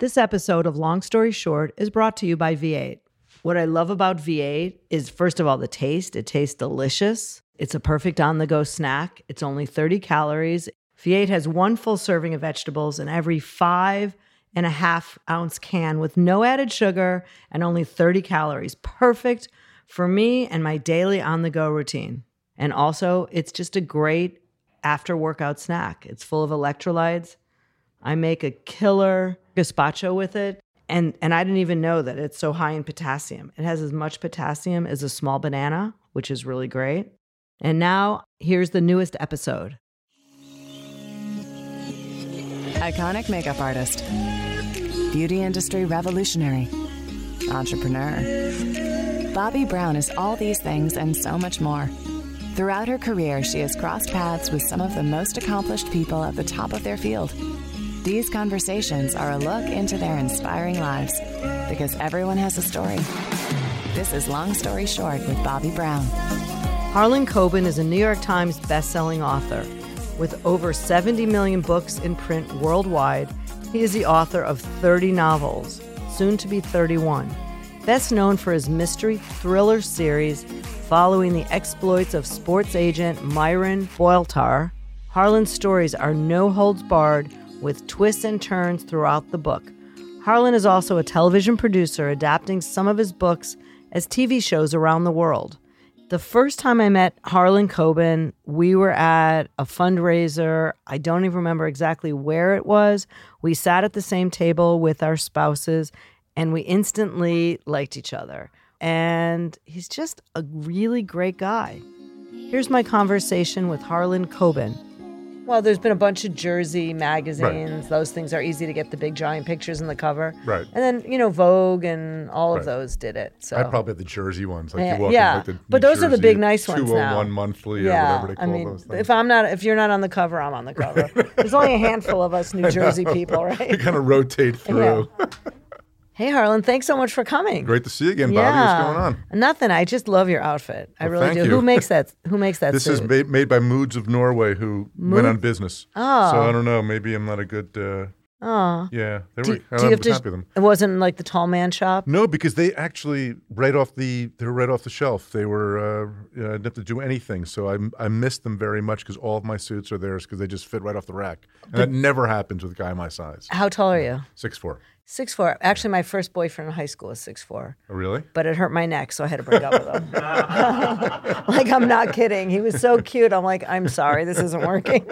This episode of Long Story Short is brought to you by V8. What I love about V8 is, first of all, the taste. It tastes delicious. It's a perfect on the go snack. It's only 30 calories. V8 has one full serving of vegetables in every five and a half ounce can with no added sugar and only 30 calories. Perfect for me and my daily on the go routine. And also, it's just a great after workout snack. It's full of electrolytes. I make a killer gazpacho with it. And, and I didn't even know that it's so high in potassium. It has as much potassium as a small banana, which is really great. And now, here's the newest episode. Iconic makeup artist, beauty industry revolutionary, entrepreneur. Bobbi Brown is all these things and so much more. Throughout her career, she has crossed paths with some of the most accomplished people at the top of their field. These conversations are a look into their inspiring lives because everyone has a story. This is Long Story Short with Bobbi Brown. Harlan Coben is a New York Times bestselling author. With over 70 million books in print worldwide, he is the author of 30 novels, soon to be 31. Best known for his mystery thriller series following the exploits of sports agent Myron Bolitar, Harlan's stories are no holds barred with twists and turns throughout the book. Harlan is also a television producer adapting some of his books as TV shows around the world. The first time I met Harlan Coben, we were at a fundraiser. I don't even remember exactly where it was. We sat at the same table with our spouses and we instantly liked each other. And he's just a really great guy. Here's my conversation with Harlan Coben. Well, there's been a bunch of Jersey magazines. Those things are easy to get the big giant pictures in the cover. Right. And then, you know, Vogue and all of those did it. So I probably have the Jersey ones. Like Yeah, you walk yeah. in, like the But those are the big nice ones 201 now. monthly yeah, or whatever they call I mean, those things. if I'm not, if you're not on the cover, I'm on the cover. There's only a handful of us New Jersey people, right? right? kind of rotate through. Hey, Harlan, thanks so much for coming. Great to see you again, Bobbi. What's going on? Nothing. I just love your outfit. I Well, really do. you. Who makes that? Who makes that This suit? is made, made by Moods of Norway, who went on business. Oh. So I don't know. Maybe I'm not a good. Uh, oh. yeah, they Do, were. do I you have to? with them. It wasn't like the tall man shop. No, because they actually right off the they were right off the shelf. They were uh, I didn't have to do anything, so I I missed them very much because all of my suits are theirs because they just fit right off the rack, and that never happens with a guy my size. How tall are you? Six four. Six four. Actually, my first boyfriend in high school was six four. Oh, really? but it hurt my neck, so I had to break up with him. like I'm not kidding. He was so cute. I'm like, I'm sorry, this isn't working.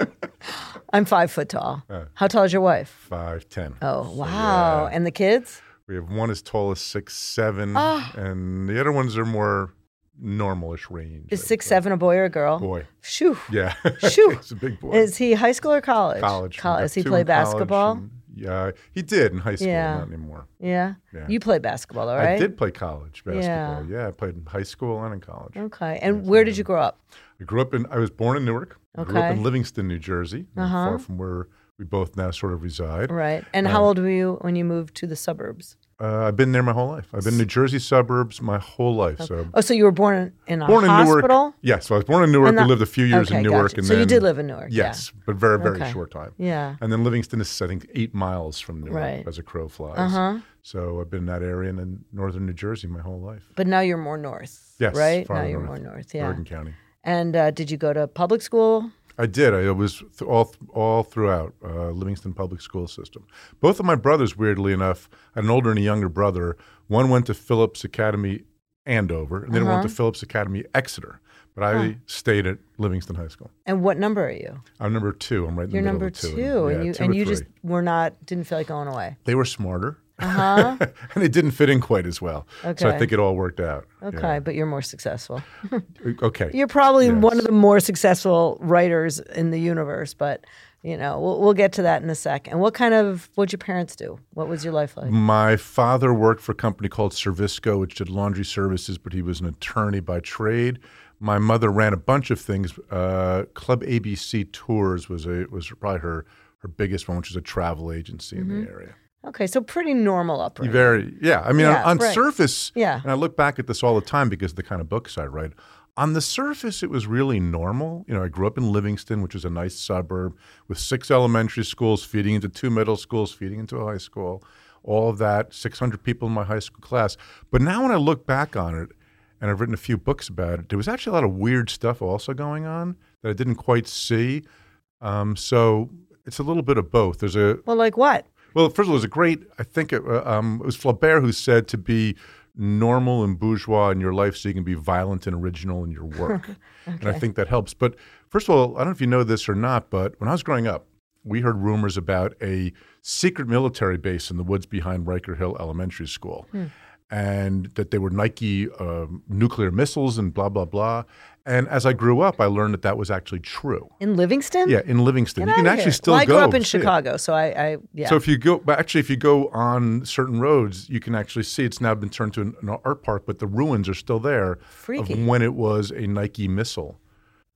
I'm five foot tall. How tall is your wife? Five ten. Oh wow! And the kids? We have one as tall as six seven, Ah. and the other ones are more normalish range. Is six seven a boy or a girl? boy? Shoo. Yeah, Shoo. he's a big boy. Is he high school or college? college. College. Does he play basketball? Yeah, he did in high school. Yeah. Not anymore. Yeah. Yeah. You play basketball, all right? I did play college basketball. Yeah. Yeah. I played in high school and in college. Okay. And where did you grow up? I grew up in. I was born in Newark. I grew up in Livingston, New Jersey, not uh-huh. far from where we both now sort of reside. Right. And uh, how old were you when you moved to the suburbs? Uh, I've been there my whole life. I've been in New Jersey suburbs my whole life. So Oh, so you were born in a born in hospital? Newark. Yes, so I was born in Newark. And I lived a few years okay, in Newark, gotcha. and So you did live in Newark, yeah. Yes, but very very Okay. short time. Yeah. And then Livingston is I think eight miles from Newark Right. as a crow flies. Uh-huh. So I've been in that area and in northern New Jersey my whole life. But now you're more north. Yes, Right? Now you're north. more north. Yeah. Bergen County. And uh, did you go to public school? I did. I was th- all all throughout uh, Livingston public school system. Both of my brothers, weirdly enough, I had an older and a younger brother. One went to Phillips Academy Andover, and then Uh-huh. went to Phillips Academy Exeter. But I stayed at Livingston High School. And what number are you? I'm number two. I'm right in You're the middle number of the two, two. and Yeah, you two and you just were not didn't feel like going away. they were smarter, Uh huh. and it didn't fit in quite as well. So I think it all worked out. Okay, but you're more successful. Okay. You're probably Yes. one of the more successful writers in the universe, but you know we'll, we'll get to that in a sec. And what kind of what'd your parents do? What was your life like? My father worked for a company called Servisco, which did laundry services, but he was an attorney by trade. My mother ran a bunch of things. Uh, Club ABC Tours was a was probably her her biggest one, which was a travel agency in Mm-hmm. the area. Okay, so pretty normal upbringing. Very, yeah. I mean, Yeah, on, on right. surface, Yeah. And I look back at this all the time because of the kind of books I write. On the surface, it was really normal. You know, I grew up in Livingston, which is a nice suburb with six elementary schools feeding into two middle schools, feeding into a high school. all of that, 600 people in my high school class. But now when I look back on it, and I've written a few books about it, there was actually a lot of weird stuff also going on that I didn't quite see. Um, so it's a little bit of both. There's a Well, like what? Well, first of all, there's a great. I think it, uh, um, it was Flaubert who said to be normal and bourgeois in your life, so you can be violent and original in your work. And I think that helps. But first of all, I don't know if you know this or not, but when I was growing up, we heard rumors about a secret military base in the woods behind Riker Hill Elementary School. And that they were Nike um, nuclear missiles and blah, blah, blah. And as I grew up, I learned that that was actually true. In Livingston? Yeah, in Livingston. Get you can actually here. still well, go. I grew up in see it. Chicago, so I, I yeah. So if you go, but actually, if you go on certain roads, you can actually see it's now been turned to an, an art park, but the ruins are still there Freaky. of when it was a Nike missile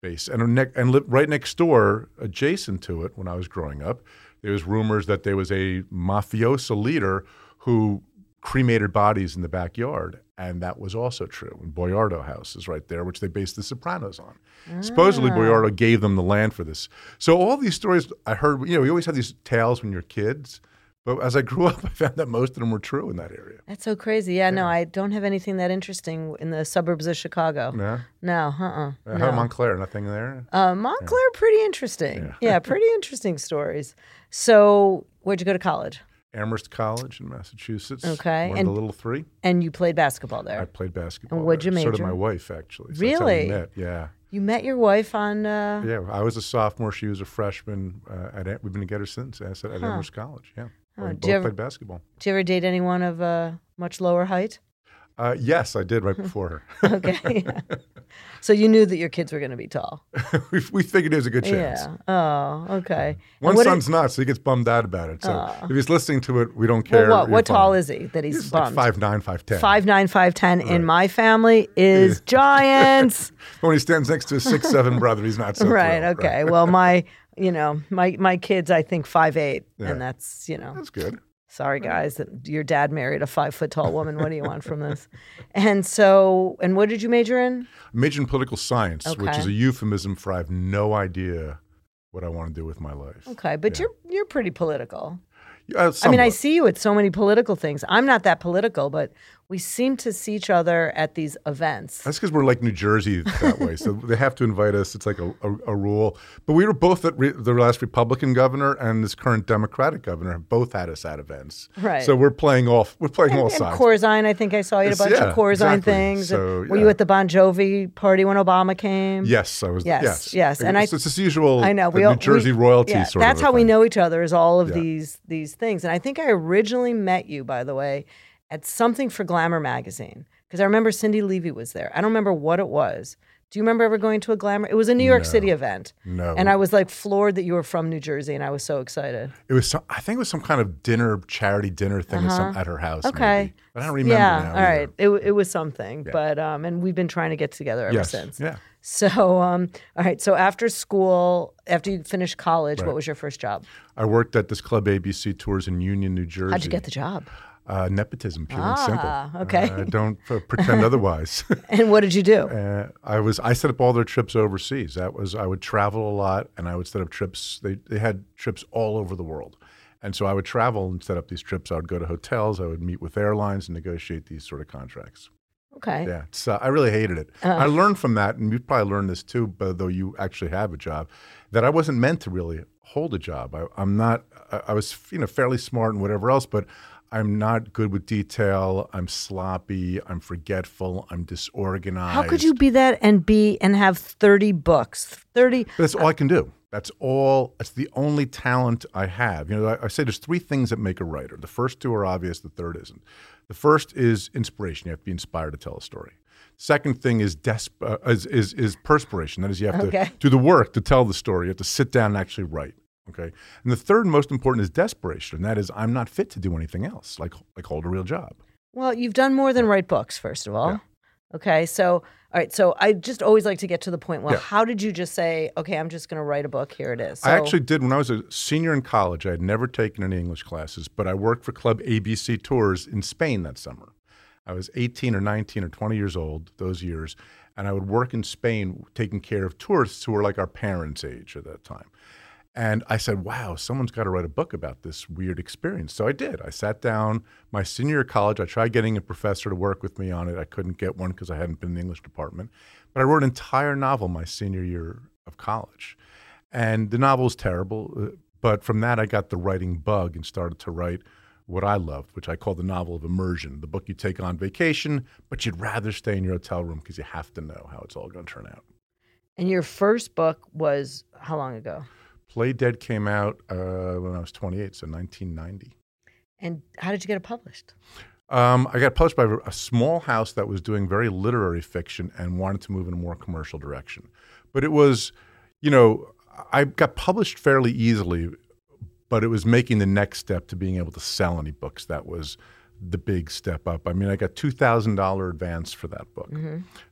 base. And ne- and li- right next door, adjacent to it, when I was growing up, there was rumors that there was a mafioso leader who cremated bodies in the backyard, and that was also true. And Boiardo House is right there, which they based The Sopranos on. Supposedly, Boiardo gave them the land for this. So all these stories I heard, you know, we always have these tales when you're kids. But as I grew up, I found that most of them were true in that area. That's so crazy. Yeah, no, I don't have anything that interesting in the suburbs of Chicago. Yeah. No, uh-uh. Uh, no. Montclair? Nothing there. Uh, Montclair, pretty interesting. Yeah. pretty interesting stories. So, where'd you go to college? Amherst College in Massachusetts. Okay, One and- of the little three. And you played basketball there. I played basketball. And what'd you there. So did major? my wife, actually. So that's how we Really? met. Yeah. You met your wife on. Uh, Yeah. I was a sophomore. She was a freshman. Uh, at, we've been together since. I said at Amherst College. Yeah. Huh. We both ever- played basketball. Did you ever date anyone of uh, much lower height? Uh, yes, I did right before her. Okay. so you knew that your kids were going to be tall. we, we figured there was a good chance. Yeah. Oh, okay. One did- son's not, so he gets bummed out about it. So if he's listening to it, we don't well, care. what? What tall is he that he's, He's like bummed? five nine, five ten. Five nine, five ten in my family is giants. When he stands next to his six seven brother, he's not so right. thrilled, Okay. Well, my, you know, my my kids, I think five eight, and that's you know, That's good. Sorry guys that your dad married a five foot tall woman. What do you want from this? And so, and what did you major in? I majored in political science, which is a euphemism for I have no idea what I want to do with my life. Okay, but you're you're pretty political. Uh, I mean, I see you at so many political things. I'm not that political, but we seem to see each other at these events. That's because we're like New Jersey that way. So they have to invite us. It's like a, a, a rule. But we were both at re- the last Republican governor and this current Democratic governor have both had us at events. Right. So we're playing off. We're playing all And sides. Corzine, I think I saw you at a It's- bunch yeah, of Corzine exactly. things. So, Were you at the Bon Jovi party when Obama came? Yes, I was. Yes, Yes, yes, and I- it's, it's this usual. I know. We all- New Jersey we- royalty yeah, sort That's how we know each other. Is all of Yeah. these these things. And I think I originally met you, by the way, at something for Glamour magazine because I remember Cindi Leive was there. I don't remember what it was. Do you remember ever going to a Glamour? It was a New York City event. No. And I was like floored that you were from New Jersey, and I was so excited. It was. Some, I think it was some kind of dinner, charity dinner thing at, some, at her house. Uh-huh. Okay. maybe. But I don't remember. yeah, now all right. It, it was something, but um, and we've been trying to get together ever Yes. since. Yeah. So um, all right. So after school, after you finished college, what was your first job? I worked at this Club ABC tours in Union, New Jersey. How'd you get the job? Uh, nepotism, pure and simple. Ah, okay. Uh, don't uh, pretend otherwise. And what did you do? Uh, I was I set up all their trips overseas. That was I would travel a lot, and I would set up trips. They they had trips all over the world, and so I would travel and set up these trips. I would go to hotels. I would meet with airlines and negotiate these sort of contracts. Okay. Yeah, so I really hated it. Uh-huh. I learned from that, and you probably learned this too, but though you actually have a job, that I wasn't meant to really hold a job. I, I'm not. I, I was you know fairly smart and whatever else, but I'm not good with detail. I'm sloppy. I'm forgetful. I'm disorganized. How could you be that and be and have 30 books? 30 But that's all I can do. That's all. That's the only talent I have. You know, I, I say there's three things that make a writer. The first two are obvious. The third isn't. The first is inspiration. You have to be inspired to tell a story. Second thing is desp- uh, is, is is perspiration. That is, you have Okay. to do the work to tell the story. You have to sit down and actually write. Okay. And the third most important is desperation. And that is, I'm not fit to do anything else, like like hold a real job. Well, you've done more than write books, first of all. Okay. So, all right. So I just always like to get to the point. Well, Yeah. how did you just say, okay, I'm just going to write a book? Here it is. So, I actually did when I was a senior in college. I had never taken any English classes, but I worked for Club ABC Tours in Spain that summer. I was 18 or 19 or 20 years old those years, and I would work in Spain taking care of tourists who were like our parents' age at that time. And I said, wow, someone's got to write a book about this weird experience. So I did. I sat down my senior year of college. I tried getting a professor to work with me on it. I couldn't get one because I hadn't been in the English department. But I wrote an entire novel my senior year of college. And the novel was terrible. uh, But from that, I got the writing bug and started to write what I loved, which I call the novel of immersion, the book you take on vacation, but you'd rather stay in your hotel room because you have to know how it's all going to turn out. And your first book was how long ago? Play Dead came out uh, when I was 28, so 1990. And how did you get it published? Um, I got published by a small house that was doing very literary fiction and wanted to move in a more commercial direction. But it was, you know, I got published fairly easily, but it was making the next step to being able to sell any books that was the big step up. I mean, I got two thousand dollar advance for that book,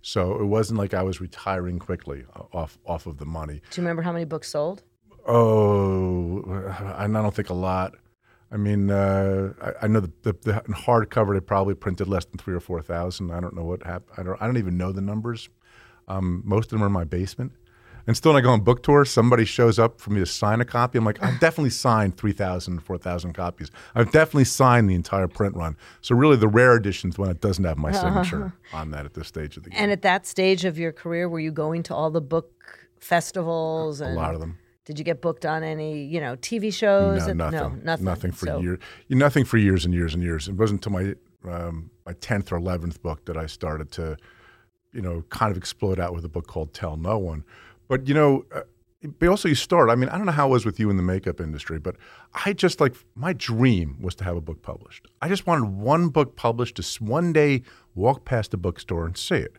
so it wasn't like I was retiring quickly uh, off off of the money. Do you remember how many books sold? Oh, I don't think a lot. I mean, uh, I, I know the, the, the hardcover they probably printed less than three or four thousand. I don't know what happened. I don't. I don't even know the numbers. Um, most of them are in my basement. And still, when I go on book tour, somebody shows up for me to sign a copy. I'm like, I've definitely signed 3,000, 4,000 copies. I've definitely signed the entire print run. So really, the rare editions when it doesn't have my signature on that at this stage of the game. And at that stage of your career, were you going to all the book festivals? a And lot of them. Did you get booked on any, you know, TV shows? No, And- nothing. No, nothing. for So- years. Nothing for years and years and years. It wasn't until my um, my tenth or eleventh book that I started to, you know, kind of explode out with a book called Tell No One. But you know, uh, but also you start. I mean, I don't know how it was with you in the makeup industry, but I just like my dream was to have a book published. I just wanted one book published. To one day walk past a bookstore and see it,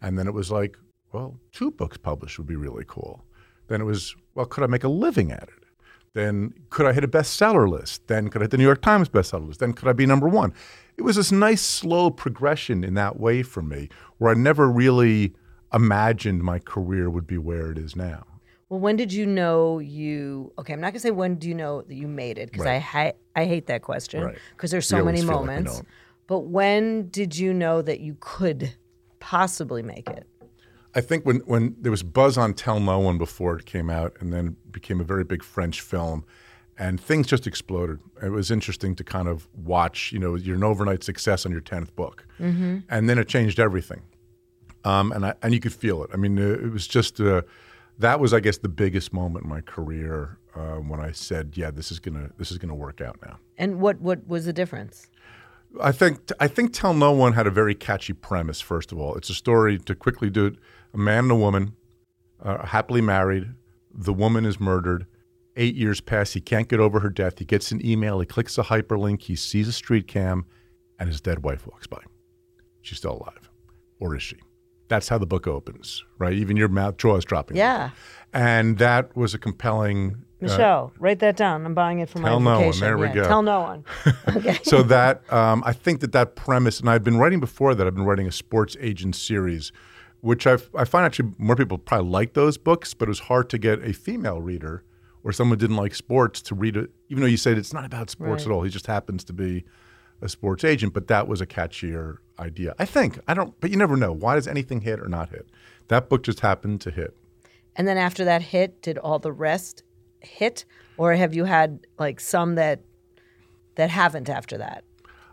and then it was like, well, two books published would be really cool. Then it was, well, could I make a living at it? Then could I hit a bestseller list? Then could I hit the New York Times bestseller list? Then could I be number one? It was this nice, slow progression in that way for me, where I never really imagined my career would be where it is now. Well, when did you know you? Okay, I'm not gonna say when do you know that you made it because I ha- I hate that question Right. because there's so many feel like moments. but when did you know that you could possibly make it? I think when, when there was buzz on Tell No One before it came out, and then became a very big French film, and things just exploded. It was interesting to kind of watch. You know, you're an overnight success on your tenth book, and then it changed everything. Um, and I, and you could feel it. I mean, it was just uh, that was, I guess, the biggest moment in my career uh, when I said, "Yeah, this is gonna this is gonna work out now." And what what was the difference? I think I think Tell No One had a very catchy premise. First of all, it's a story to quickly do it. A man and a woman, are happily married. The woman is murdered. Eight years pass. He can't get over her death. He gets an email. He clicks a hyperlink. He sees a street cam, and his dead wife walks by. She's still alive, or is she? That's how the book opens, right? Even your mouth jaw is dropping. Yeah, and that was a compelling. Michelle, write that down. I'm buying it for my Tell no one. There we Yeah, go. Tell no one. Okay. so that um, I think that that premise, and I've been writing before that. I've been writing a sports agent series, which I've, I find actually more people probably like those books, but it was hard to get a female reader or someone didn't like sports to read it. Even though you said it's not about sports Right. at all, he just happens to be a sports agent. But that was a catchier idea, I think. I don't, but you never know. Why does anything hit or not hit? That book just happened to hit. And then after that hit, did all the rest hit, or have you had like some that that haven't after that?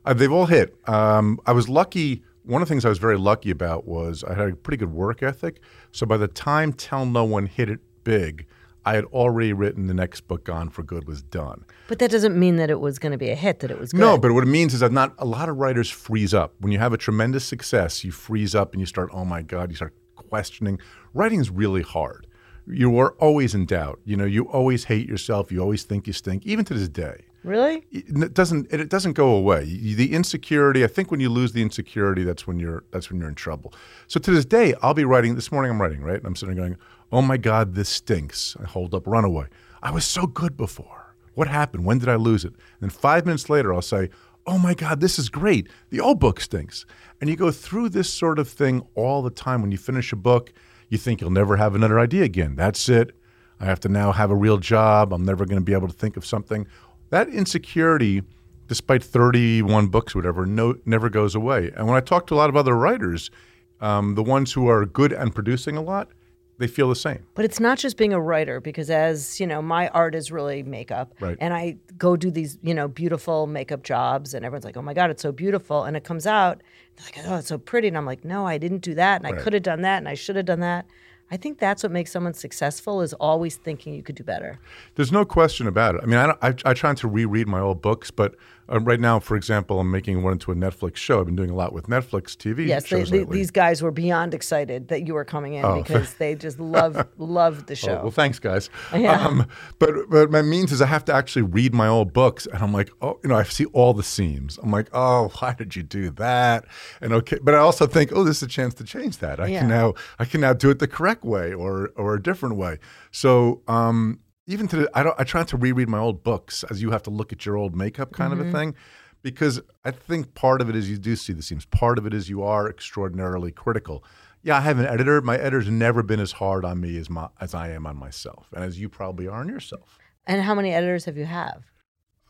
Uh, they've all hit. Um, I was lucky. One of the things I was very lucky about was I had a pretty good work ethic. So by the time Tell No One hit it big, I had already written the next book, Gone for Good, was done. But that doesn't mean that it was going to be a hit. That it was good. No, but what it means is that not a lot of writers freeze up. When you have a tremendous success, you freeze up and you start, oh my God, you start questioning. Writing is really hard. You are always in doubt. You know, you always hate yourself. You always think you stink, even to this day. Really. it doesn't it, doesn't go away. The insecurity. I think when you lose the insecurity, that's when you're that's when you're in trouble. So to this day, I'll be writing. This morning, I'm writing right, I'm sitting going, "Oh my God, this stinks." I hold up Run Away. I was so good before. What happened? When did I lose it? And then five minutes later, I'll say, "Oh my God, this is great. The old book stinks." And you go through this sort of thing all the time. When you finish a book, you think you'll never have another idea again. That's it. I have to now have a real job. I'm never going to be able to think of something. That insecurity, despite 31 books, or whatever, no, never goes away. And when I talk to a lot of other writers, um, the ones who are good and producing a lot, they feel the same. But it's not just being a writer because as, you know, my art is really makeup. Right. And I go do these, you know, beautiful makeup jobs and everyone's like, "Oh my god, it's so beautiful." And it comes out they're like, "Oh, it's so pretty." And I'm like, "No, I didn't do that and I could have done that and I should have done that." I think that's what makes someone successful is always thinking you could do better. There's no question about it. I mean, I, I, I try to reread my old books, but uh, right now, for example, I'm making one into a Netflix show. I've been doing a lot with Netflix TV Yes, shows they, lately. these guys were beyond excited that you were coming in Oh. because they just love loved the Oh, show. well, thanks, guys. Yeah. Um, but but my means is I have to actually read my old books, and I'm like, oh, you know, I see all the seams. I'm like, oh, why did you do that? And okay, but I also think, oh, this is a chance to change that. I Yeah. can now I can now do it the correct way or or a different way. So um, even to the, I don't I try to reread my old books as you have to look at your old makeup kind of a thing. Because I think part of it is you do see the seams. Part of it is you are extraordinarily critical. Yeah, I have an editor. My editor's never been as hard on me as my as I am on myself, and as you probably are on yourself. and how many editors have you have?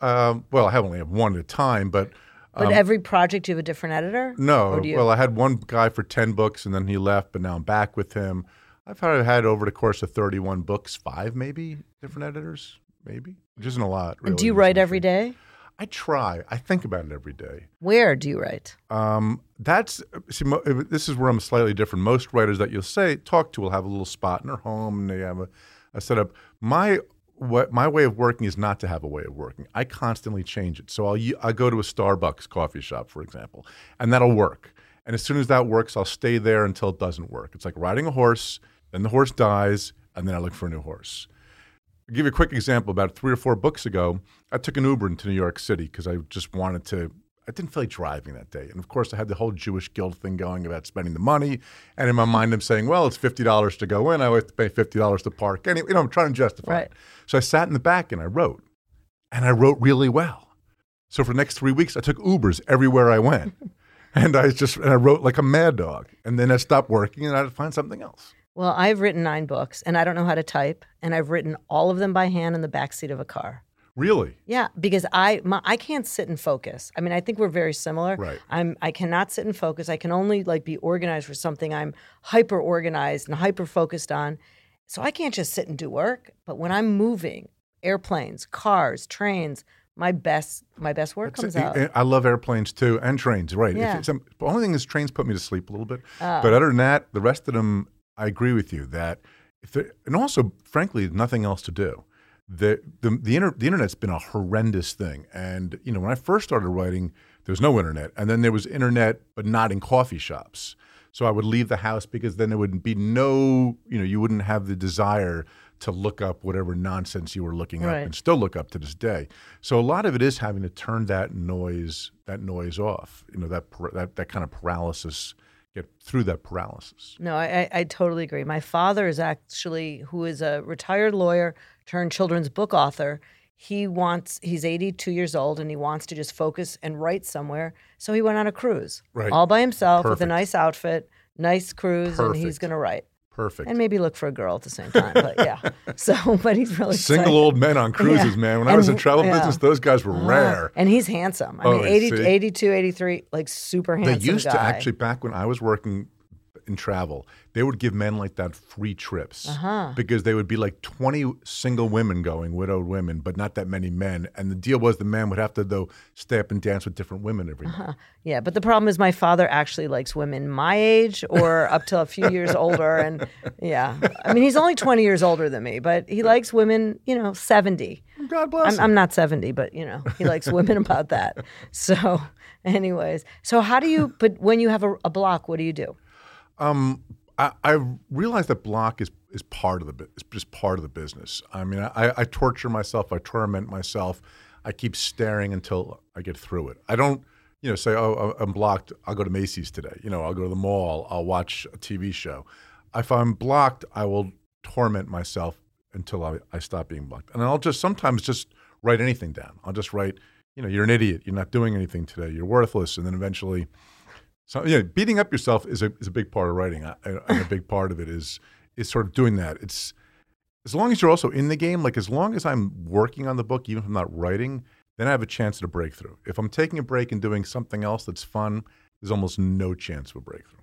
Um, well, I have only have one at a time, but But every project you have a different editor? Um, no. Or do you- Well, I had one guy for ten books, and then he left, but now I'm back with him. I've had, had over the course of 31 books, five maybe different editors, maybe, which isn't a lot. Really, And do you write every day? I try. I think about it every day. Where do you write? Um, that's see, mo- this is where I'm slightly different. Most writers that you'll say talk to will have a little spot in their home and they have a, a setup. My what my way of working is not to have a way of working. I constantly change it. So I'll I go to a Starbucks coffee shop, for example, and that'll work. And as soon as that works, I'll stay there until it doesn't work. It's like riding a horse. Then the horse dies, and then I look for a new horse. I'll give you a quick example. About three or four books ago, I took an Uber into New York City because I just wanted to. I didn't feel like driving that day, and of course, I had the whole Jewish guilt thing going about spending the money. And in my mind, I'm saying, "Well, it's fifty dollars to go in. I have to pay fifty dollars to park." Anyway, you know, I'm trying to justify Right. it. So I sat in the back and I wrote, and I wrote really well. So for the next three weeks, I took Ubers everywhere I went, and I just and I wrote like a mad dog. And then I stopped working, and I had to find something else. Well, I've written nine books and I don't know how to type, and I've written all of them by hand in the backseat of a car. Really? Yeah, because I my, I can't sit and focus. I mean, I think we're very similar. Right. I'm I cannot sit and focus. I can only like be organized for something I'm hyper organized and hyper focused on. So I can't just sit and do work. But when I'm moving, airplanes, cars, trains, my best my best work comes out. I love airplanes too and trains. Right. If Yeah. it's- the only thing is trains put me to sleep a little bit. Uh. but other than that, the rest of them, I agree with you that if there, and also, frankly, nothing else to do. The the the, inter, the internet's been a horrendous thing, and you know when I first started writing, there was no internet, and then there was internet, but not in coffee shops. So I would leave the house because then there would be no, you know, you wouldn't have the desire to look up whatever nonsense you were looking up and still look up to this day. So a lot of it is having to turn that noise that noise off. You know that that that kind of paralysis, get through that paralysis. No, I, I, totally agree. My father is actually, who is a retired lawyer turned children's book author. He wants, he's 82 years old and he wants to just focus and write somewhere. So he went on a cruise Right. all by himself with a nice outfit, nice cruise, and he's going to write. Perfect. And maybe look for a girl at the same time. But yeah. So, but he's really Single excited. old men on cruises, Yeah. man. When I was in travel yeah. business, those guys were uh-huh. rare. And he's handsome. I Oh, mean, 80, 82, 83, like super handsome. They used guy. to actually back when I was working in travel, they would give men like that free trips Uh-huh. because they would be like 20 single women going, widowed women, but not that many men. And the deal was the man would have to though stay up and dance with different women every night. Yeah, but the problem is my father actually likes women my age or up till a few years older. And yeah, I mean, he's only 20 years older than me, but he likes women, you know, 70. God bless I'm. I'm not 70, but you know, he likes women about that. So, anyways, so how do you, but when you have a, a block, what do you do? Um, I, I realize that block is is part of the is just part of the business. I mean, I, I torture myself, I torment myself, I keep staring until I get through it. I don't, you know, say, oh, I'm blocked. I'll go to Macy's today. You know, I'll go to the mall. I'll watch a TV show. If I'm blocked, I will torment myself until I, I stop being blocked. And I'll just sometimes just write anything down. I'll just write, you know, you're an idiot. You're not doing anything today. You're worthless. And then eventually, so yeah, beating up yourself is a is a big part of writing, I- I- and a big part of it is is sort of doing that. It's as long as you're also in the game. Like as long as I'm working on the book, even if I'm not writing, then I have a chance at a breakthrough. If I'm taking a break and doing something else that's fun, there's almost no chance of a breakthrough.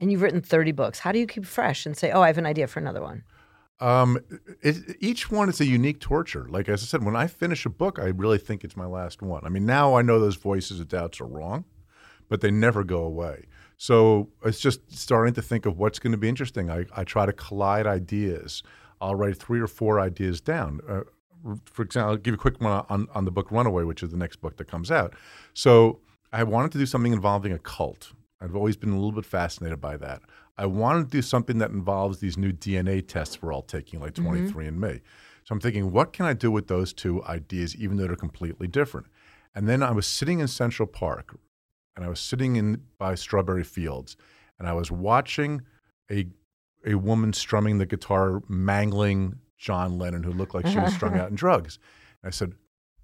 And you've written 30 books. How do you keep fresh and say, oh, I have an idea for another one? Um, it, each one is a unique torture. Like as I said, when I finish a book, I really think it's my last one. I mean, now I know those voices of doubts are wrong, but they never go away. So it's just starting to think of what's going to be interesting. I, I try to collide ideas. I'll write three or four ideas down. Uh, for example, I'll give you a quick one on, on the book Run Away, which is the next book that comes out. So I wanted to do something involving a cult. I've always been a little bit fascinated by that. I wanted to do something that involves these new DNA tests we're all taking, like 23andMe. Mm-hmm. So I'm thinking, what can I do with those two ideas, even though they're completely different? And then I was sitting in Central Park, and I was sitting in by Strawberry Fields, and I was watching a a woman strumming the guitar, mangling John Lennon, who looked like she was strung out in drugs. And I said,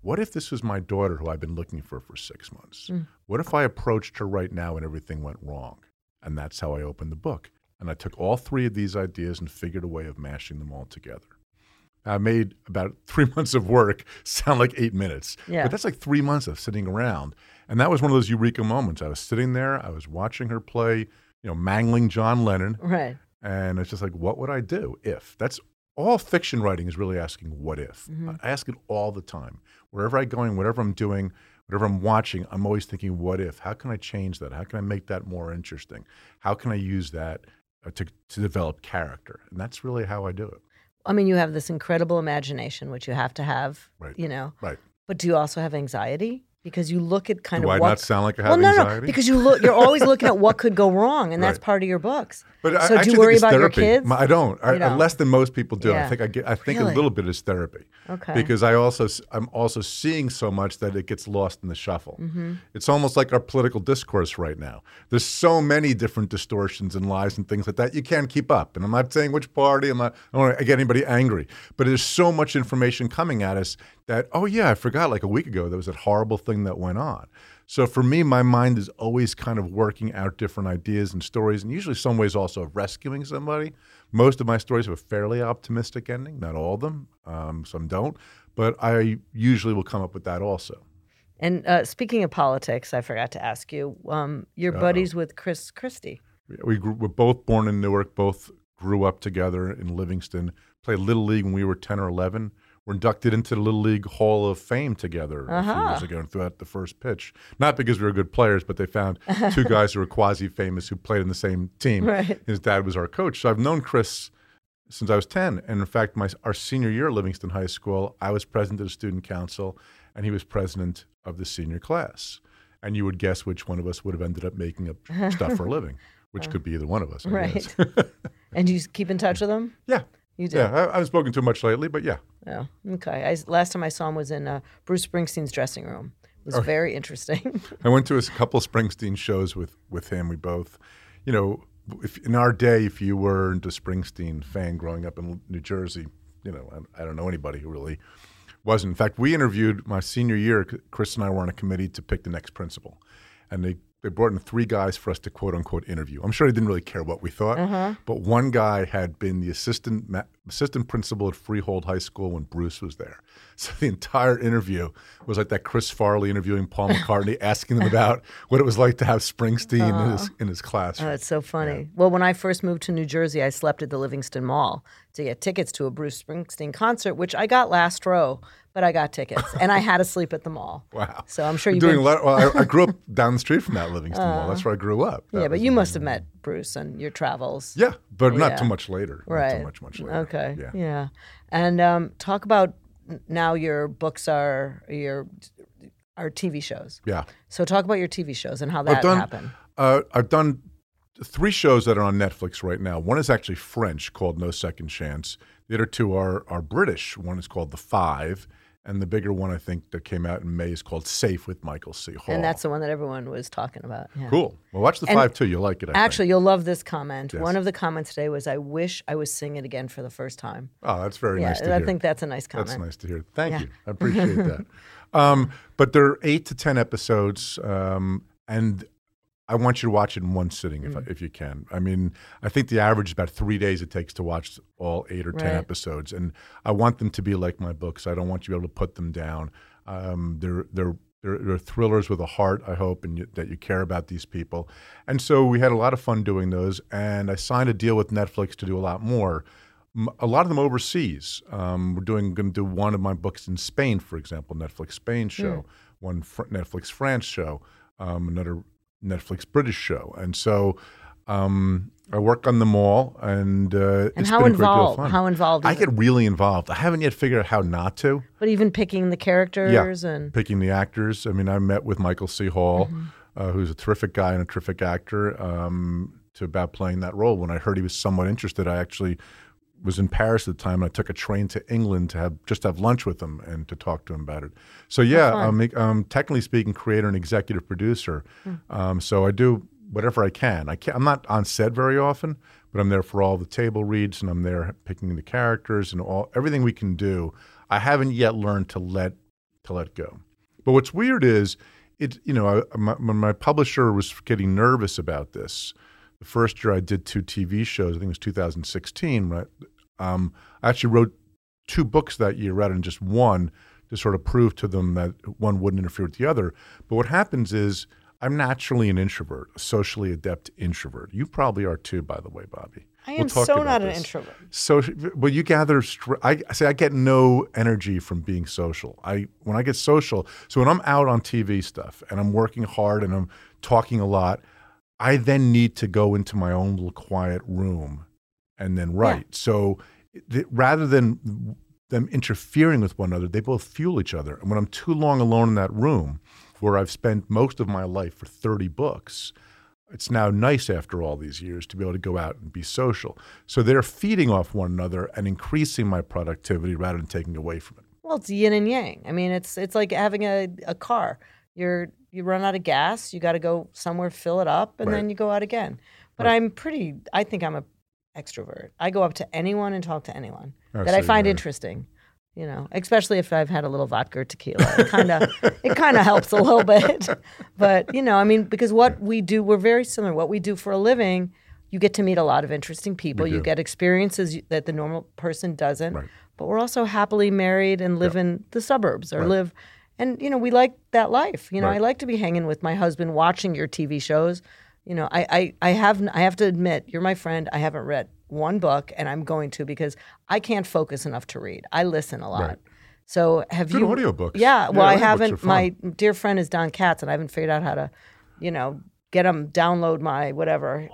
what if this was my daughter who I've been looking for for six months? Mm. What if I approached her right now and everything went wrong? And that's how I opened the book. And I took all three of these ideas and figured a way of mashing them all together. I made about three months of work sound like eight minutes. Yeah. But that's like three months of sitting around. And that was one of those eureka moments. I was sitting there, I was watching her play, you know, mangling John Lennon. Right. And it's just like, what would I do if? That's all fiction writing is really asking what if. Mm-hmm. I ask it all the time. Wherever I'm going, whatever I'm doing, whatever I'm watching, I'm always thinking, what if? How can I change that? How can I make that more interesting? How can I use that uh, to, to develop character? And that's really how I do it. I mean, you have this incredible imagination, which you have to have, right. you know. Right. But do you also have anxiety? Because you look at kind Do of what, not sound like I have well, no, anxiety? no, because you look, you're always looking at what could go wrong, and that's part of your books. But so I, do you worry about therapy. your kids? I don't. I, less than most people do. Yeah. I think I get. I think really? a little bit is therapy. Okay. Because I also I'm also seeing so much that it gets lost in the shuffle. Mm-hmm. It's almost like our political discourse right now. There's so many different distortions and lies and things like that you can't keep up. And I'm not saying which party. I'm not. I don't want to get anybody angry. But there's so much information coming at us that oh yeah, I forgot like a week ago there was that horrible thing that went on. So for me, my mind is always kind of working out different ideas and stories, and usually some ways also of rescuing somebody. Most of my stories have a fairly optimistic ending, not all of them. Um, some don't, but I usually will come up with that also. And uh, speaking of politics, I forgot to ask you. Um, you're Uh-oh. buddies with Chris Christie. We grew, were both born in Newark, both grew up together in Livingston. Played little league when we were ten or eleven were inducted into the Little League Hall of Fame together uh-huh. a few years uh-huh. ago and threw out the first pitch. Not because we were good players, but they found two guys who were quasi famous who played in the same team. Right. His dad was our coach. So I've known Chris since I was 10. And in fact, my our senior year at Livingston High School, I was president of the student council and he was president of the senior class. And you would guess which one of us would have ended up making up stuff for a living, which could be either one of us. I right. and you keep in touch with them? Yeah. You? Yeah, I, I haven't spoken too much lately, but yeah. Yeah. Okay. I, last time I saw him was in uh, Bruce Springsteen's dressing room. It was very interesting. I went to a couple Springsteen shows with with him. We both, you know, if, in our day, if you weren't a Springsteen fan growing up in New Jersey, you know, I, I don't know anybody who really wasn't. In fact, we interviewed my senior year. Chris and I were on a committee to pick the next principal, and they they brought in three guys for us to quote unquote interview. I'm sure they didn't really care what we thought, uh-huh. but one guy had been the assistant ma- assistant principal at Freehold High School when Bruce was there. So the entire interview was like that Chris Farley interviewing Paul McCartney, asking them about what it was like to have Springsteen in his uh-huh. in his class. Oh, that's so funny. Yeah. Well, when I first moved to New Jersey, I slept at the Livingston Mall to get tickets to a Bruce Springsteen concert, which I got last row but I got tickets, and I had to sleep at the mall. Wow! So I'm sure you doing. Been... A lot, well, I, I, grew up down the street from that Livingston uh, Mall. That's where I grew up. That yeah, but you must have met Bruce on your travels. Yeah, but yeah. not too much later. Right. Not too much much later. Okay. Yeah. Yeah. And um, talk about now your books are your are TV shows. Yeah. So talk about your TV shows and how that done, happened. Uh, I've done three shows that are on Netflix right now. One is actually French called No Second Chance. The other two are are British. One is called The Five, and the bigger one I think that came out in May is called Safe with Michael C. Hall. And that's the one that everyone was talking about. Yeah. Cool. Well, watch the and five too. You'll like it. I actually, think. you'll love this comment. Yes. One of the comments today was, "I wish I was singing again for the first time." Oh, that's very yeah, nice to I hear. I think that's a nice comment. That's nice to hear. Thank yeah. you. I appreciate that. Um, but there are eight to ten episodes, um, and I want you to watch it in one sitting if, mm. if you can. I mean, I think the average is about three days it takes to watch all eight or ten right. episodes, and I want them to be like my books. I don't want you to be able to put them down. Um, they're they're they're, they're thrillers with a heart, I hope, and you, that you care about these people. And so we had a lot of fun doing those. And I signed a deal with Netflix to do a lot more. A lot of them overseas. Um, we're doing going to do one of my books in Spain, for example, Netflix Spain show, one fr- Netflix France show, um, another Netflix British show, and so. Um, I work on them all, and uh, And it's how been a great deal of involved? fun. How involved I get really involved. I haven't yet figured out how not to. But even picking the characters and picking the actors. I mean, I met with Michael C. Hall, Mm-hmm. uh, who's a terrific guy and a terrific actor, um, to about playing that role. When I heard he was somewhat interested, I actually was in Paris at the time. And I took a train to England to have just have lunch with him and to talk to him about it. So yeah, I'm, I'm technically speaking, creator and executive producer. Hmm. Um, so I do whatever I can. I can't, I'm not on set very often, but I'm there for all the table reads and I'm there picking the characters and all everything we can do. I haven't yet learned to let to let go. But what's weird is it. You know, I, my, when my publisher was getting nervous about this, the first year I did two TV shows. I think it was 2016. Right, um, I actually wrote two books that year rather than just one to sort of prove to them that one wouldn't interfere with the other. But what happens is I'm naturally an introvert, a socially adept introvert. You probably are too, by the way, Bobbi. I We'll am talk so not an introvert. Social, well, you gather. I say I get no energy from being social. I when I get social, so when I'm out on TV stuff and I'm working hard and I'm talking a lot, I then need to go into my own little quiet room and then write. So th- rather than them interfering with one another, they both fuel each other. And when I'm too long alone in that room, where I've spent most of my life for 30 books, it's now nice after all these years to be able to go out and be social. So they're feeding off one another and increasing my productivity rather than taking away from it. Well, it's yin and yang. I mean, it's it's like having a, a car. You're you run out of gas, you got to go somewhere fill it up, and then you go out again. But I'm pretty. I think I'm a extrovert. I go up to anyone and talk to anyone Oh, that I find interesting. You know, especially if I've had a little vodka or tequila, it kind of it kind of helps a little bit. But you know, I mean, because what we do, we're very similar. What we do for a living, you get to meet a lot of interesting people. You get experiences that the normal person doesn't. Right. But we're also happily married and live in the suburbs or live, and you know, we like that life. You know, Right. I like to be hanging with my husband, watching your TV shows. You know, I, I, I have I have to admit, you're my friend. I haven't read one book, and I'm going to because I can't focus enough to read. I listen a lot. Right. So have Good you audiobooks. Yeah, Yeah, well, I haven't. My dear friend is Don Katz, and I haven't figured out how to, you know, get him download my whatever.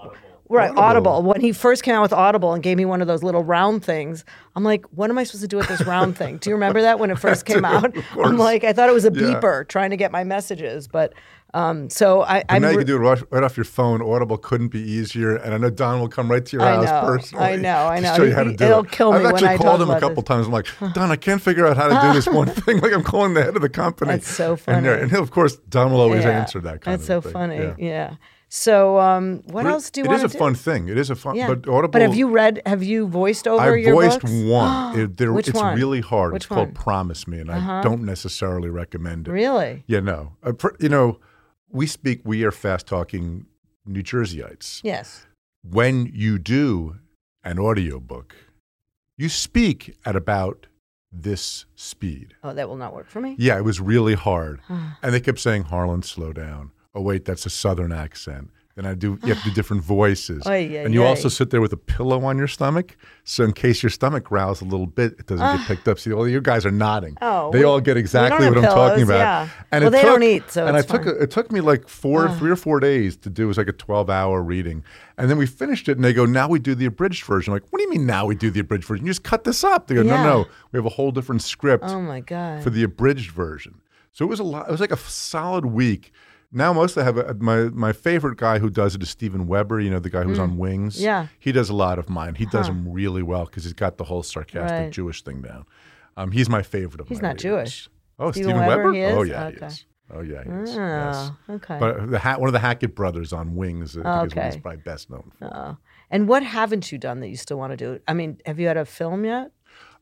Right, Audible. Audible. When he first came out with Audible and gave me one of those little round things, I'm like, what am I supposed to do with this round thing? Do you remember that when it first came out? I'm like, I thought it was a Yeah. beeper trying to get my messages, but um, so I, And I'm. now you re- can do it right, right off your phone. Audible couldn't be easier. And I know Don will come right to your I house know, personally. I know, I to know. show you how to do it'll it. kill me I've when actually I called talk him a couple this. times. I'm like, Don, I can't figure out how to do this one thing. Like I'm calling the head of the company. That's so funny. yeah, and he'll, of course, Don will always Yeah, answer that kind That's so thing. funny. Yeah. Yeah. So um, what But else do you It is a do? fun thing. It is a fun. Yeah. But Audible. But have you read? Have you voiced over I your voiced books? one. It, there, Which it's one? really hard. Which it's called one? Uh-huh. Promise Me, and I don't necessarily recommend it. Really? Yeah, no. Uh, you know, we speak. We are fast talking New Jerseyites. Yes. When you do an audiobook, you speak at about this speed. Oh, that will not work for me. Yeah, it was really hard. and they kept saying, Harlan, slow down. Oh, wait, that's a Southern accent. Then I do, you have to do different voices. And you also sit there with a pillow on your stomach. So in case your stomach growls a little bit, it doesn't get ah. picked up. See, all you guys are nodding. Oh, they we- all get exactly what I'm talking about. yeah. And Well, it they took, don't eat, so And it's I took it took me like four, ah. three or four days to do. It was like a 12 hour reading. And then we finished it, and they go, now we do the abridged version. I'm like, what do you mean now we do the abridged version? You just cut this up. They go, no, no, we have a whole different script Oh my god. for the abridged version. So it was a lot. It was like a solid week. Now mostly I have a, my my favorite guy who does it is Steven Weber. You know the guy who's on Wings. Mm. Yeah. he does a lot of mine. He does them really well because he's got the whole sarcastic Right. Jewish thing down. Um, he's my favorite of He's not readers. Jewish. Oh, Steven Steven, Weber, Weber. is? Oh yeah, Okay. he is. Oh yeah, is. yes. Oh, okay. But the ha- one of the Hackett brothers on Wings, I is Okay. he's probably best known for. Oh. And what haven't you done that you still want to do? I mean, have you had a film yet?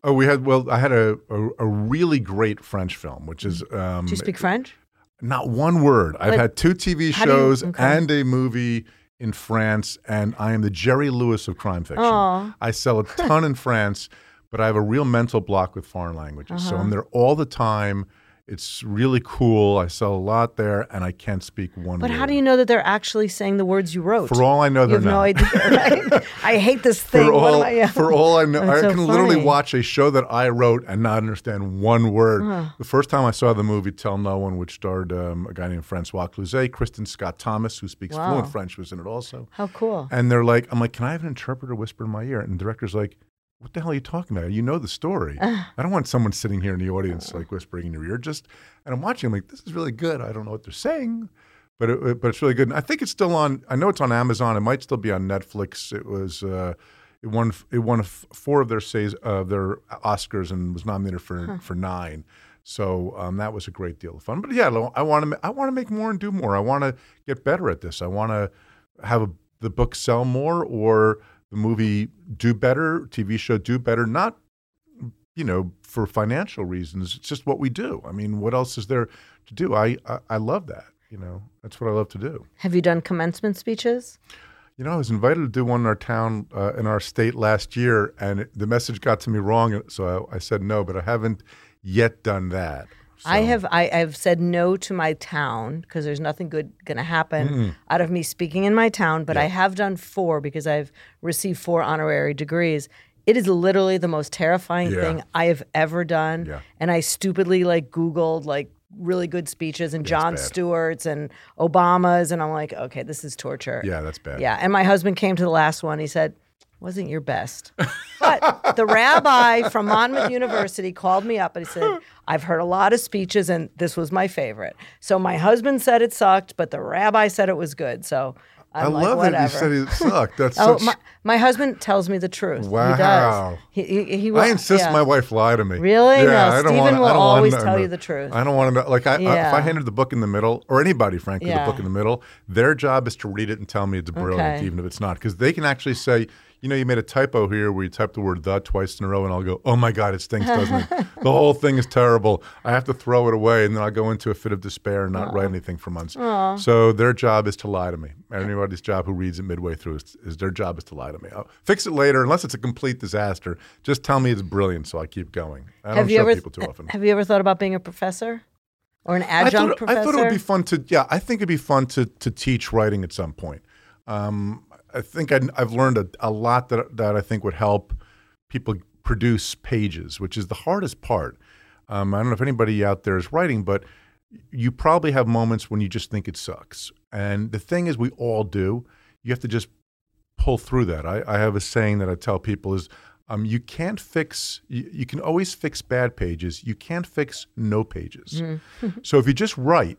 Oh, we had well, I had a, a, a really great French film, which is um, Do you speak French? Not one word. I've But had two TV how do you- shows okay. and a movie in France, and I am the Jerry Lewis of crime fiction. Aw. I sell a ton in France, but I have a real mental block with foreign languages. So Uh-huh. I'm there all the time. It's really cool. I sell a lot there, and I can't speak one. Word. But word. how do you know that they're actually saying the words you wrote? For all I know, they're have not. no idea. Right? I hate this thing. For all, I- for all I know, I so can literally watch a show that I wrote and not understand one word. The first time I saw the movie Tell No One, which starred um, a guy named Francois Cluzet, Kristin Scott Thomas, who speaks Wow. fluent French, was in it also. How cool. And they're like, I'm like, can I have an interpreter whisper in my ear? And the director's like, what the hell are you talking about? You know the story. I don't want someone sitting here in the audience like whispering in your ear. Just, and I'm watching. I'm like, this is really good. I don't know what they're saying, but it, but it's really good. And I think it's still on. I know it's on Amazon. It might still be on Netflix. It was. Uh, it won. It won f- four of their says uh, their Oscars and was nominated for for nine. So um, that was a great deal of fun. But yeah, I want to. I want to make more and do more. I want to get better at this. I want to have a, the book sell more or the movie do better, TV show do better. Not you know for financial reasons. It's just what we do. I mean, what else is there to do? I I, I love that. You know, that's what I love to do. Have you done commencement speeches? You know, I was invited to do one in our town, uh, in our state last year, and it, the message got to me wrong, so I, I said no. But I haven't yet done that. I have I, I've said no to my town because there's nothing good going to happen mm. out of me speaking in my town. But I have done four because I've received four honorary degrees. It is literally the most terrifying Yeah. thing I have ever done. Yeah. And I stupidly like Googled like really good speeches and Jon bad. Stewart's and Obama's, and I'm like, okay, this is torture. Yeah, that's bad. Yeah, and my husband came to the last one. He said, "Wasn't your best." But the rabbi from Monmouth University called me up and he said, "I've heard a lot of speeches, and this was my favorite." So my husband said it sucked, but the rabbi said it was good. So I'm I like, love whatever. that you said it sucked. That's Oh, such. my, my husband tells me the truth. He Wow. does. He, he, he will, I insist yeah. my wife lie to me. Really? Yeah, No, I don't Stephen wanna- will I don't always tell you the truth. I don't want to know. Like, I, I, if I handed the book in the middle, or anybody, frankly, Yeah. the book in the middle, their job is to read it and tell me it's brilliant, Okay. even if it's not, because they can actually say, you know, you made a typo here where you typed the word "the" twice in a row, and I'll go, "Oh my God, it stinks, doesn't it? the whole thing is terrible. I have to throw it away, and then I'll go into a fit of despair and not write anything for months." So their job is to lie to me. Anybody's job who reads it midway through is, is their job is to lie to me. I'll fix it later, unless it's a complete disaster. Just tell me it's brilliant, so I keep going. I don't Have you show ever people too often. have you ever thought about being a professor or an I adjunct thought, professor? I thought it would be fun to, yeah, I think it'd be fun to to teach writing at some point. Um, I think I, I've learned a, a lot that that I think would help people produce pages, which is the hardest part. Um, I don't know if anybody out there is writing, but you probably have moments when you just think it sucks. And the thing is, we all do. You have to just pull through that. I, I have a saying that I tell people is um, you can't fix, you, you can always fix bad pages. You can't fix no pages. so if you just write,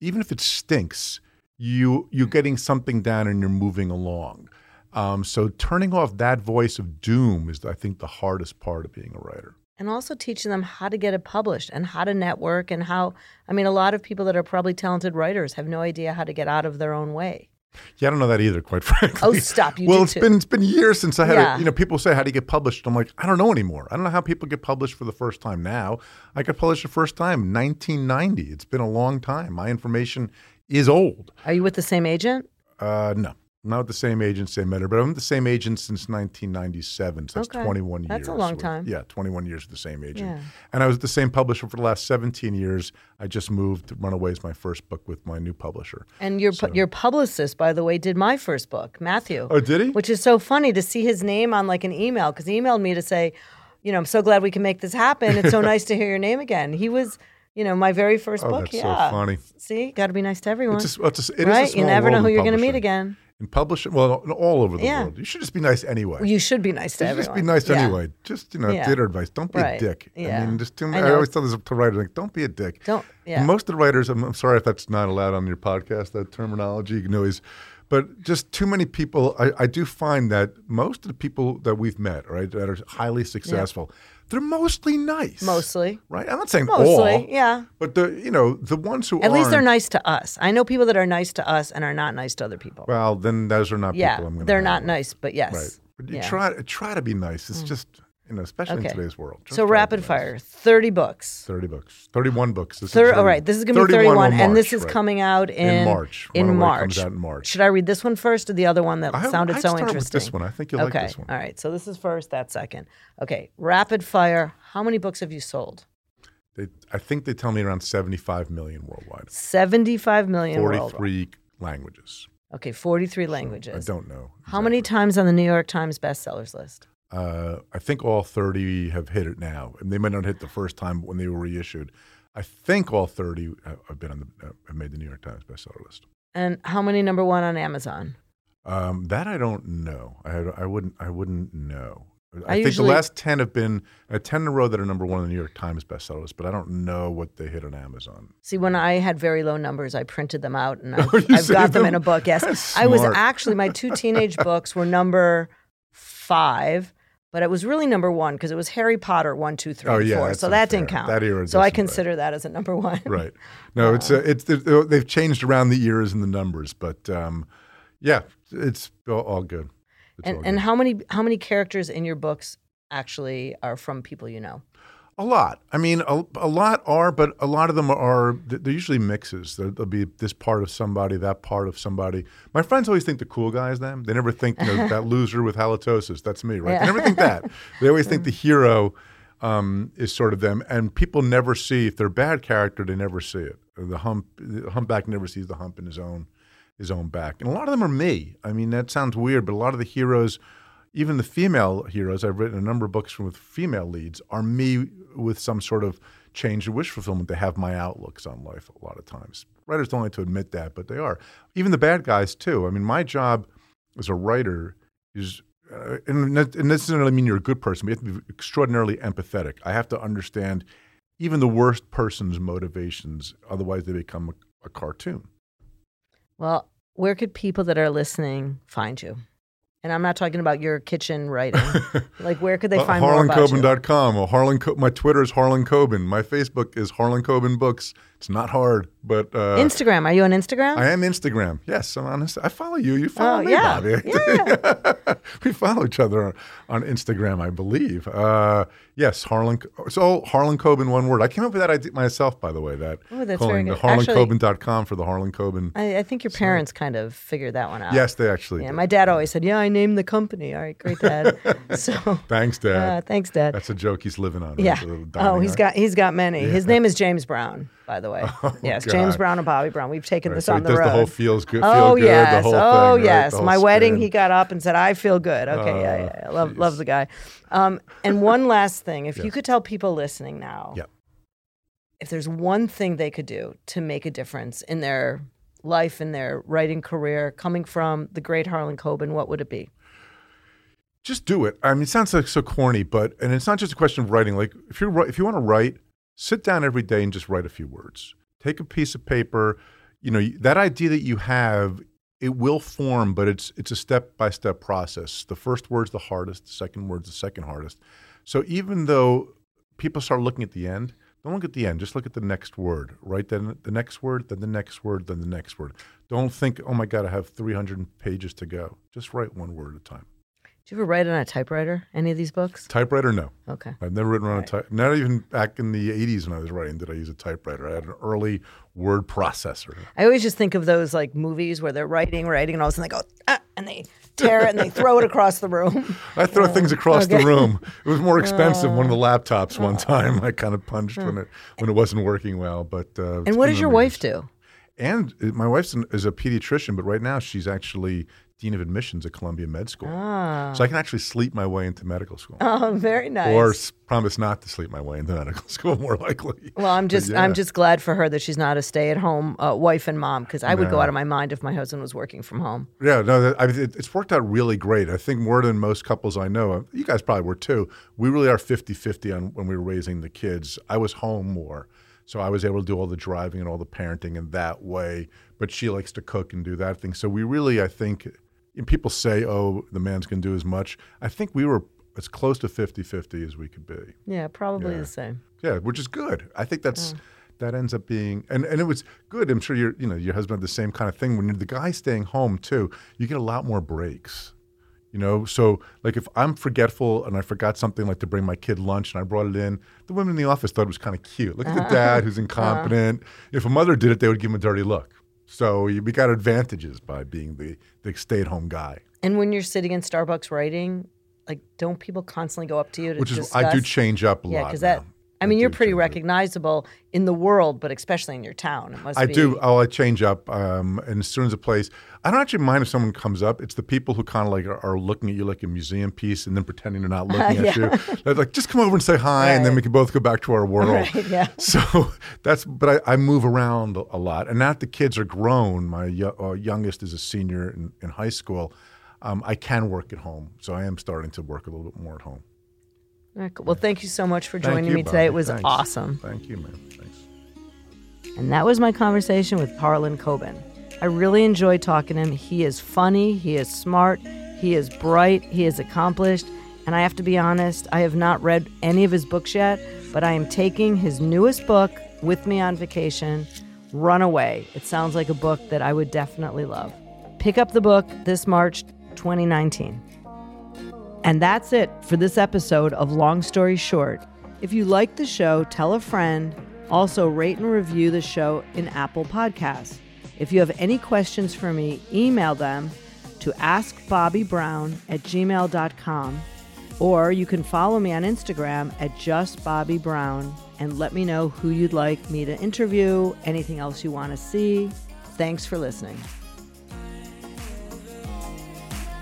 even if it stinks, you, you're getting something down and you're moving along. Um, so turning off that voice of doom is, I think, the hardest part of being a writer. and also teaching them how to get it published and how to network and how I mean a lot of people that are probably talented writers have no idea how to get out of their own way. Yeah, I don't know that either, quite frankly. Oh, stop. You well, it's too. been it's been years since I had. Yeah. A, you know, people say how do you get published? I'm like, I don't know anymore. I don't know how people get published for the first time now. I got published the first time 1990. It's been a long time. My information is old. Are you with the same agent? Uh, no, not with the same agent, same editor, but I'm with the same agent since 1997. So that's Okay. 21 years. That's a long with- time. yeah, 21 years with the same agent. Yeah. And I was the same publisher for the last 17 years. I just moved. Run Away's, my first book with my new publisher. And your pu- your publicist, by the way, did my first book, Matthew. Oh, did he? Which is so funny to see his name on like an email because he emailed me to say, you know, I'm so glad we can make this happen. It's so nice to hear your name again. He was, you know, my very first Oh, book. that's so yeah. funny. See, got to be nice to everyone. It's just, well, it's just, it is a right? You never know who you're going to meet again. In publishing, well, all over the Yeah. world. You should just be nice anyway. You should be nice to You everyone. just be nice Yeah. anyway. Just you know, Yeah. theater advice. Don't be Right. a dick. Yeah. I mean, just too I many, I, always tell this to writers like, don't be a dick. Don't- yeah. Most of the writers, I'm, I'm sorry if that's not allowed on your podcast. That terminology, you know, is. But just too many people. I, I do find that most of the people that we've met, right, that are highly successful, they're mostly nice. Mostly. right. I'm not saying Mostly, all. yeah. But the you know the ones who At least they're nice to us. I know people that are nice to us and are not nice to other people. Well, then those are not yeah, people I'm going to. they're not nice, but yes. Right. But you Yeah. Mm. try try to be nice. It's just you know, especially Okay. in today's world. So rapid nice. fire, 30 books. Thirty books, thirty-one books. This Thir- is all right, this is going to be 31 31, on and this is right. coming out in, In March. In March. comes out in March. Should I read this one first or the other one that I- sounded I'd so interesting? this one. I think you'll okay. like this one. All right. So this is first, that second. Okay. Rapid fire. How many books have you sold? They, I think they tell me around 75 million worldwide, 75 million worldwide. 43 languages. Okay, 43 languages. I don't know. How many times on the New York Times bestsellers list? Uh, I think all 30 have hit it now. And they might not hit the first time when they were reissued. I think all 30 have been on the, uh, have made the New York Times bestseller list. And how many number one on Amazon? Um, that I don't know. I, I wouldn't. I wouldn't know. I, I think usually- the last ten have been uh, ten in a row that are number one on the New York Times bestseller list, but I don't know what they hit on Amazon. See, when I had very low numbers, I printed them out and I've, Oh, I've got them them? in a book. Yes. I was actually, my two teenage books were number five, but it was really number one because it was Harry Potter one, two, three, Oh, and yeah, four. So that didn't count. That era so I consider that as a number one. Right. No, it's uh, it's they're- they've changed around the eras and the numbers, but um, yeah, it's all, all good. It's all And, and how many how many characters in your books actually are from people you know? A lot. I mean, a, a lot are, but a lot of them are. They're usually mixes. There- There'll be this part of somebody, that part of somebody. My friends always think the cool guy is them. They never think you know, that loser with halitosis. That's me, right? They never think that. They always think the hero um, is sort of them, and people never see if they're a bad character. They never see it. The hump, the humpback never sees the hump in his own his own back, and a lot of them are me. I mean, that sounds weird, but a lot of the heroes even the female heroes, I've written a number of books with female leads, are me with some sort of change and wish fulfillment. They have my outlooks on life a lot of times. Writers don't like to admit that, but they are. Even the bad guys, too. I mean, my job as a writer is, uh, and that this doesn't mean you're a good person, but you have to be extraordinarily empathetic. I have to understand even the worst person's motivations, otherwise, they become a, a cartoon. Well, where could people that are listening find you? And I'm not talking about your kitchen writing. like, where could they Uh, find more about you? HarlanCoben.com. Or Harlan, Co- my Twitter is Harlan Coben. My Facebook is Harlan Coben Books. It's not hard, but uh, Instagram. Are you on Instagram? I am Instagram. Yes, I'm on. Insta- I follow you. You follow Oh, me, yeah. Bobbi. we follow each other on, on Instagram, I believe. Uh, yes, Harlan. So Harlan Coben, one word. I came up with that idea myself, by the way. That Oh, that's calling very the good. HarlanCoben.com for the Harlan Coben. I, I think your parents kind of figured that one out. yes, they actually. Yeah, did. my dad always said, "Yeah, I named the company." All right, great, Dad. so, Thanks, Dad. uh, thanks, Dad. That's a joke he's living on. yeah. It's a little Oh, he's out. got he's got many. His name is James Brown, by the way. yes, James Brown and Bobbi Brown. We've taken Right, this so on the road. the whole feels good. Feel oh good, yes, the whole oh thing, right? yes. My wedding, he got up and said, "I feel good." Okay, yeah, Oh, yeah, yeah. Love love the guy. Um, and one last thing, if you could tell people listening now, Yep. if there's one thing they could do to make a difference in their life, in their writing career, coming from the great Harlan Coben, what would it be? just do it. I mean, it sounds like so corny, but and it's not just a question of writing. Like if you are if you want to write, sit down every day and just write a few words. Take a piece of paper. You know that idea that you have, it will form, but it's it's a step by step process. The first word's the hardest. The second word's the second hardest. So even though people start looking at the end, don't look at the end. Just look at the next word. Right then the next word, then the next word, then the next word. Don't think, oh my God, I have 300 pages to go. Just write one word at a time. Do you ever write on a typewriter? Any of these books? Typewriter, no. Okay. I've never written on a type. Not even back in the '80s when I was writing did I use a typewriter. I had an early word processor. I always just think of those like movies where they're writing, writing, and all of a sudden they go, ah, and they tear it and they throw it across the room. I throw things across okay. the room. It was more expensive. One of the laptops one time I kind of punched when it when it wasn't working well. But uh, And what does your wife do? And uh, my wife's an, is a pediatrician, but right now she's actually dean of admissions at Columbia Med School. So I can actually sleep my way into medical school. Oh, very nice. Or s- promise not to sleep my way into medical school, more likely. well, I'm just yeah. I'm just glad for her that she's not a stay-at-home uh, wife and mom because I would go out of my mind if my husband was working from home. Yeah, no, that, I mean, it, it's worked out really great. I think more than most couples I know, uh, you guys probably were too. We really are 50 50 on when we were raising the kids. I was home more. So I was able to do all the driving and all the parenting in that way. But she likes to cook and do that thing. So we really, I think, and people say, oh, the man's going to do as much. I think we were as close to 50 50 as we could be. Yeah, probably Yeah. the same. Yeah, which is good. I think that's that ends up being and, and it was good. I'm sure your you know your husband had the same kind of thing. When you're the guy staying home too, you get a lot more breaks. You know, so like if I'm forgetful and I forgot something like to bring my kid lunch and I brought it in, the women in the office thought it was kind of cute. Look at the dad who's uh-huh. incompetent. If a mother did it, they would give him a dirty look. So you- we got advantages by being the, the stay-at-home guy, And when you're sitting in Starbucks writing, like, don't people constantly go up to you to which is discuss? I do change up a Yeah, lot. because that. I mean, do you're pretty recognizable in the world, but especially in your town. It must I be. do. Oh, I change up. Um, and as soon as a place, I don't actually mind if someone comes up. It's the people who kind of like are, are looking at you like a museum piece and then pretending they're not looking at you. They're like, just come over and say hi, and then we can both go back to our world. Right, yeah. So that's. But I, I move around a lot, and now that the kids are grown, my yo- uh, youngest is a senior in, in high school. Um, I can work at home, so I am starting to work a little bit more at home. Cool. Well, thank you so much for Thank joining you, me today. It was Thanks. awesome. Thank you, man. Thanks. And that was my conversation with Harlan Coben. I really enjoyed talking to him. He is funny, he is smart, he is bright, he is accomplished. And I have to be honest, I have not read any of his books yet, but I am taking his newest book with me on vacation, Run Away. It sounds like a book that I would definitely love. Pick up the book this March 2019. And that's it for this episode of Long Story Short. If you like the show, tell a friend. Also, rate and review the show in Apple Podcasts. If you have any questions for me, email them to askbobbibrown at gmail.com. Or you can follow me on Instagram at justbobbibrown and let me know who you'd like me to interview, anything else you want to see. Thanks for listening.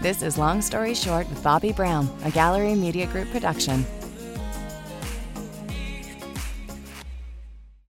This is Long Story Short with Bobbi Brown, a Gallery Media Group production.